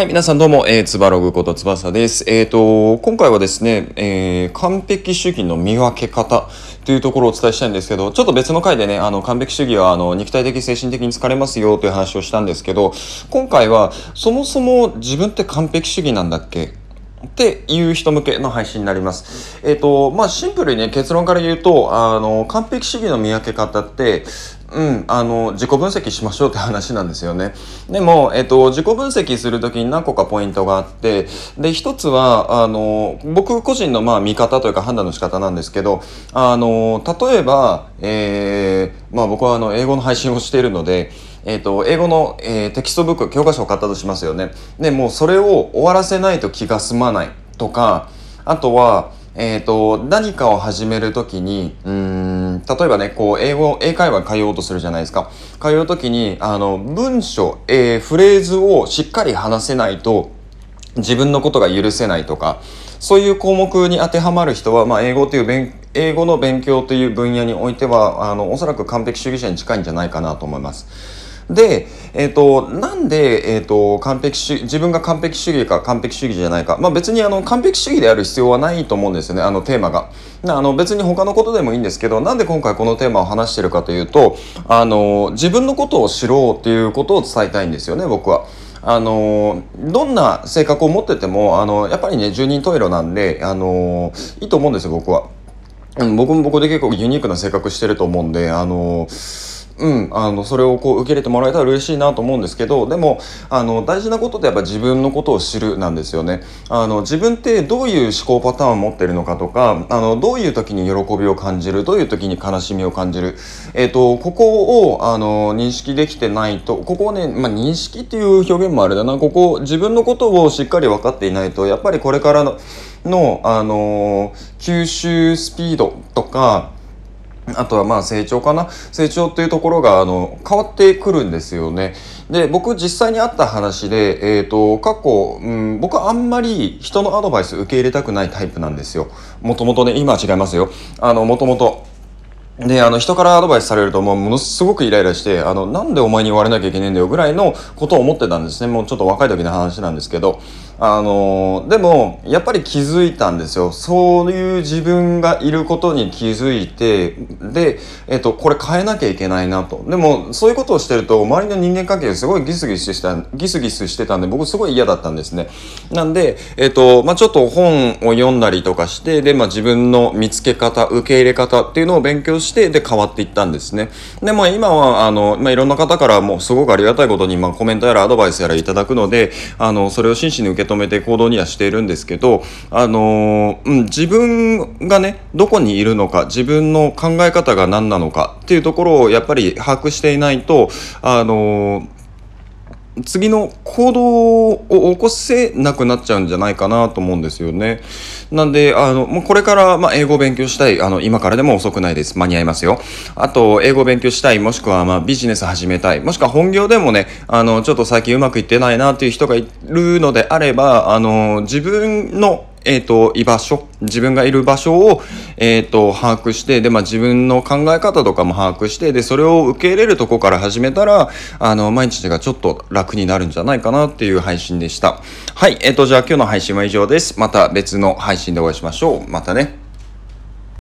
はい、皆さんどうも、えー、つばログこと翼です。えっ、ー、と、今回はですね、えー、完璧主義の見分け方というところをお伝えしたいんですけど、ちょっと別の回でね、あの、完璧主義は、あの、肉体的、精神的に疲れますよという話をしたんですけど、今回は、そもそも自分って完璧主義なんだっけっていう人向けの配信になります。えっ、ー、と、まあ、シンプルにね、結論から言うと、あの、完璧主義の見分け方って、うん、あの、自己分析しましょうって話なんですよね。でも、えっと、自己分析するときに何個かポイントがあって、で、一つは、あの、僕個人のまあ見方というか判断の仕方なんですけど、あの、例えば、えー、まあ僕はあの、英語の配信をしているので、えっ、と、英語の、えー、テキストブック、教科書を買ったとしますよね。で、もうそれを終わらせないと気が済まないとか、あとは、えっ、ー、と、何かを始めるときに、うん、例えばね、こう、英語、英会話通おうとするじゃないですか。通うときに、あの、文章、えー、フレーズをしっかり話せないと、自分のことが許せないとか、そういう項目に当てはまる人は、まあ、英語という勉、英語の勉強という分野においては、あの、おそらく完璧主義者に近いんじゃないかなと思います。で、えっ、ー、と、なんで、えっ、ー、と、完璧主義、自分が完璧主義か完璧主義じゃないか。まあ別にあの、完璧主義である必要はないと思うんですよね、あのテーマが。あの、別に他のことでもいいんですけど、なんで今回このテーマを話してるかというと、あの、自分のことを知ろうっていうことを伝えたいんですよね、僕は。あのどんな性格を持っててもあのやっぱりね十人十色なんであのいいと思うんですよ僕は。僕も僕で結構ユニークな性格してると思うんであのうん、あのそれをこう受け入れてもらえたら嬉しいなと思うんですけどでもあの大事なことってやっぱ自分のことを知るなんですよね。あの自分ってどういう思考パターンを持ってるのかとかあのどういう時に喜びを感じるどういう時に悲しみを感じる、えーと、ここをあの認識できてないとここをね、まあ、認識っていう表現もあれだな。ここ自分のことをしっかり分かっていないとやっぱりこれからのの、あの吸収スピードとかあとはまあ成長かな成長っていうところがあの変わってくるんですよね。で僕実際にあった話で、えーと、過去、うん、僕はあんまり人のアドバイス受け入れたくないタイプなんですよ。もともとね今は違いますよ。あのもともとで、あの、人からアドバイスされると、もう、ものすごくイライラして、あの、なんでお前に言われなきゃいけないんだよぐらいのことを思ってたんですね。もうちょっと若い時の話なんですけど。あのでもやっぱり気づいたんですよ。そういう自分がいることに気づいてで、えっと、これ変えなきゃいけないなと。でもそういうことをしてると周りの人間関係すごいギスギスしてたギスギスしてたんで僕すごい嫌だったんですね。なんで、えっとまあ、ちょっと本を読んだりとかしてで、まあ、自分の見つけ方受け入れ方っていうのを勉強してで変わっていったんですね。で、まあ、今はあの、まあ、いろんな方からもすごくありがたいことに、まあ、コメントやらアドバイスやらいただくのであのそれを真摯に受け止めて行動にはしているんですけど、あのうん、自分がね、どこにいるのか、自分の考え方が何なのかっていうところをやっぱり把握していないと、あの次の行動を起こせなくなっちゃうんじゃないかなと思うんですよね。なんで、あの、もうこれから、まあ、英語を勉強したい。あの、今からでも遅くないです。間に合いますよ。あと、英語を勉強したい。もしくは、まあ、ビジネス始めたい。もしくは本業でもね、あの、ちょっと最近うまくいってないなっていう人がいるのであれば、あの、自分のえっ、ー、と、居場所、自分がいる場所を、えっ、ー、と、把握して、で、まあ、自分の考え方とかも把握して、で、それを受け入れるとこから始めたら、あの、毎日がちょっと楽になるんじゃないかなっていう配信でした。はい、えっ、ー、と、じゃあ今日の配信は以上です。また別の配信でお会いしましょう。またね。